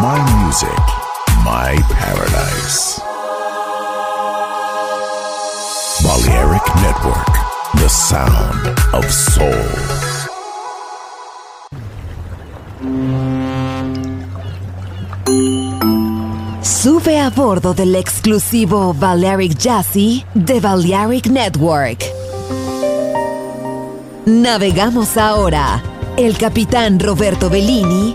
My music, my paradise. Balearic Network, the sound of soul. Sube a bordo del exclusivo Balearic Jazzy de Balearic Network. Navegamos ahora. El capitán Roberto Bellini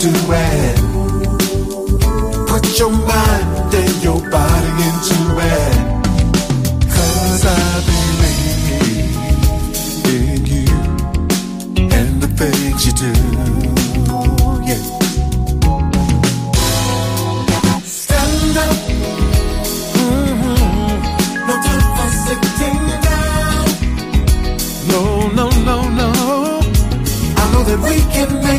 To add. Put your mind and your body into it. Cause I believe in you and the things you do. Yeah. Stand up. Mhm. No time for sitting down. No, no, no, no. I know that we can make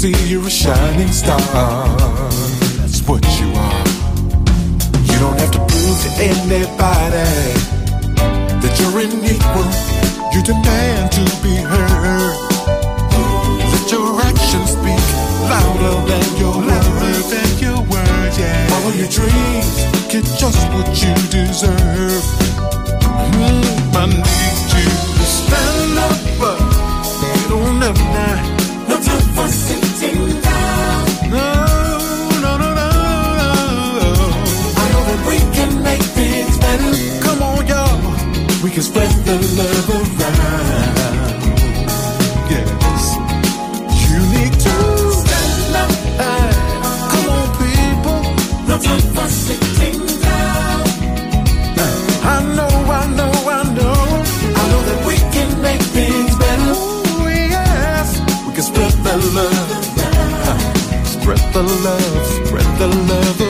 see you're a shining star. That's what you are. You don't have to prove to anybody that you're an equal. You demand to be heard. Let your actions speak louder than your words. Than your words, yeah. Follow your dreams, get just what you deserve. Mm, I need you to stand up. We can spread the love around. Yes. You need to stand up. Hey, come on, people. No time for sitting down. I know, I know, I know. I know that we can make things better. Ooh, yes. We can spread the love. Spread the love, spread the love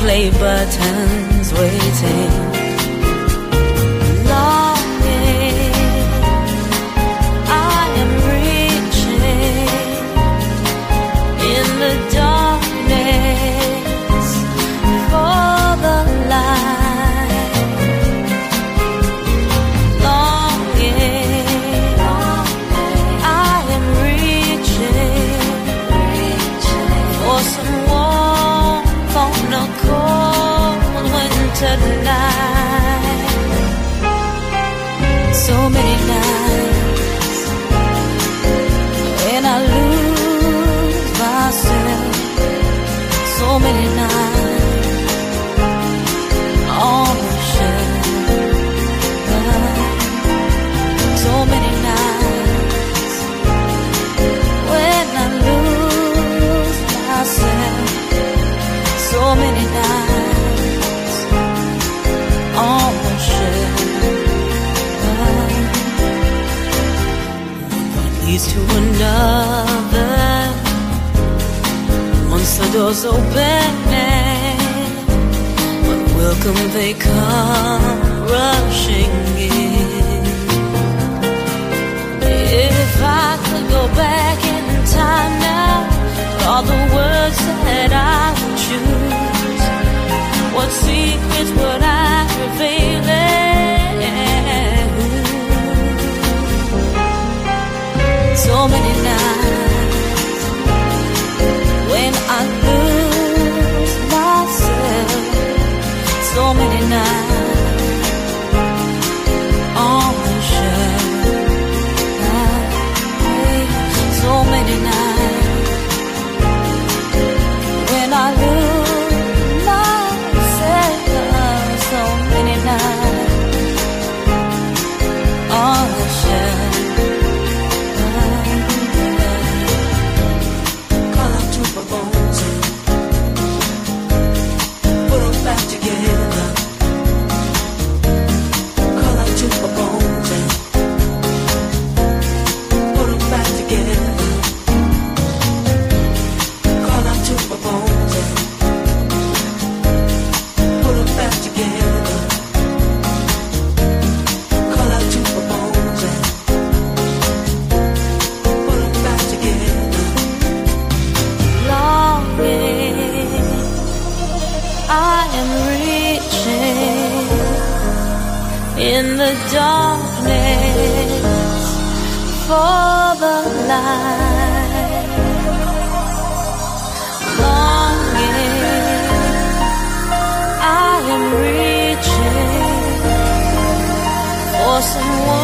play buttons waiting. leads to another. Once the doors open, but welcome they come rushing in. If I could go back in time now, all the words that I would choose, what secrets would I reveal? it? so many nights when I lose myself. So many nights. lost and won.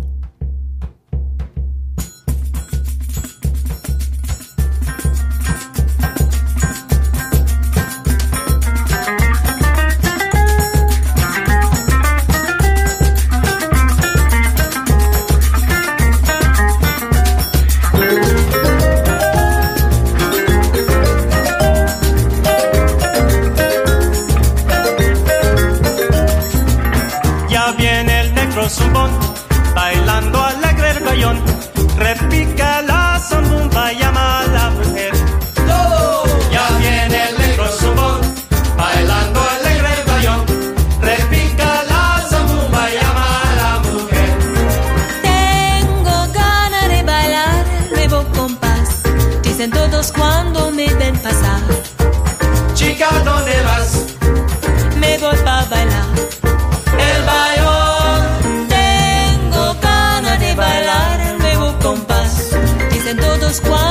Compás. Dicen todos cuando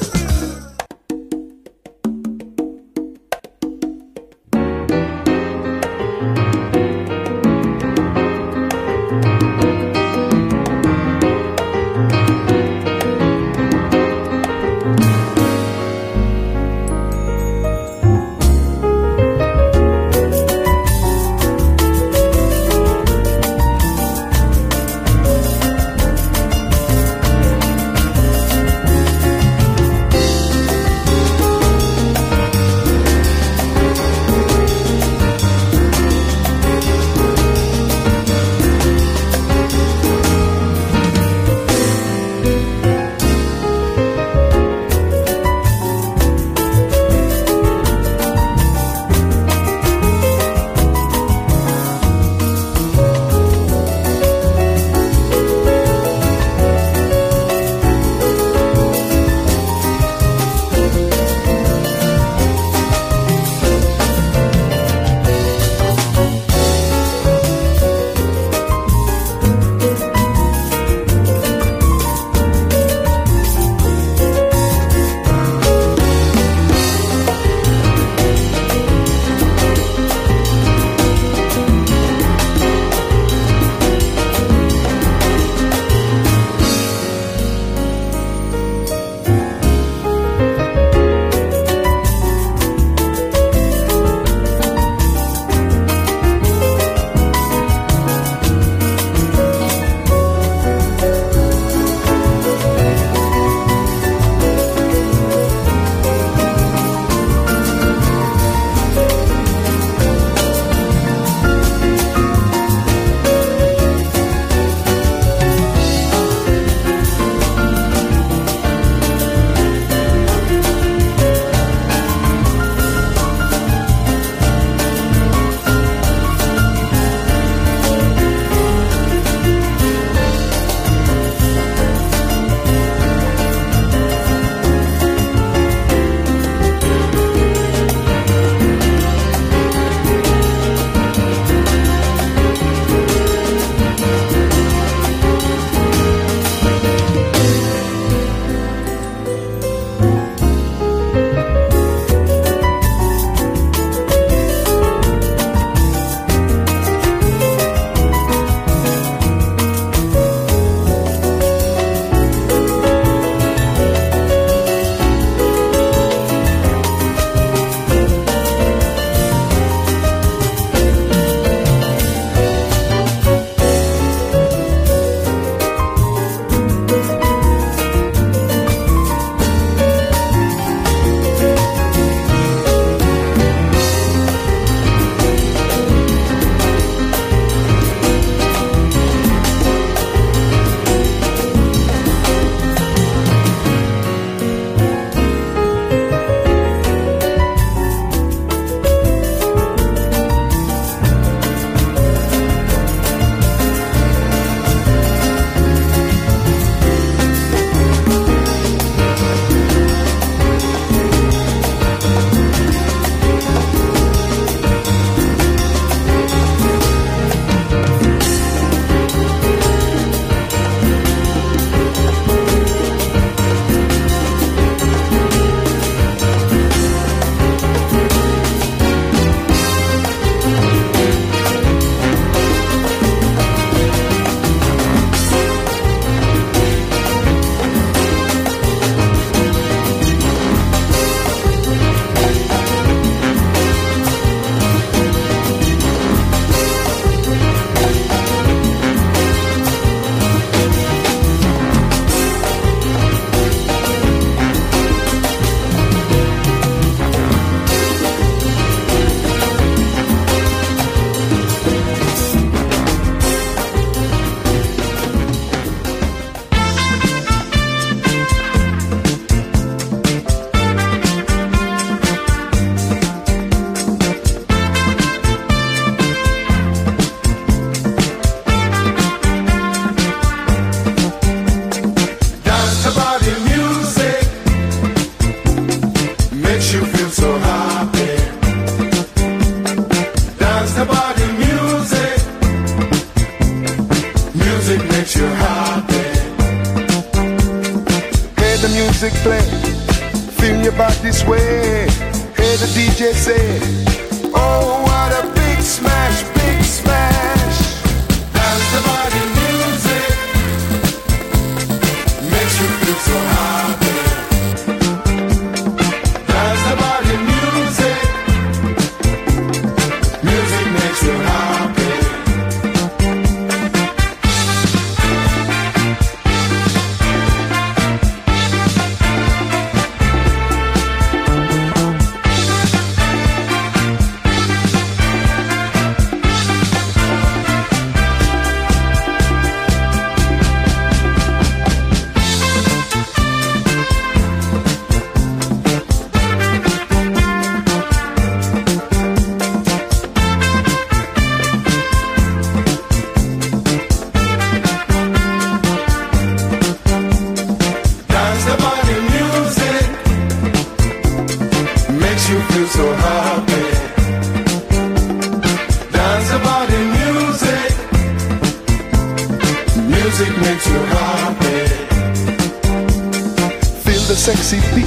sexy beat,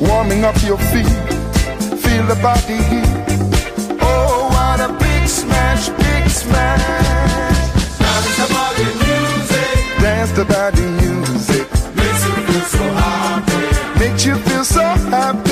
warming up your feet. Feel the body heat. Oh, what a big smash, big smash. Dance the body music. Dance the body music. Makes you feel so happy. Makes you feel so happy.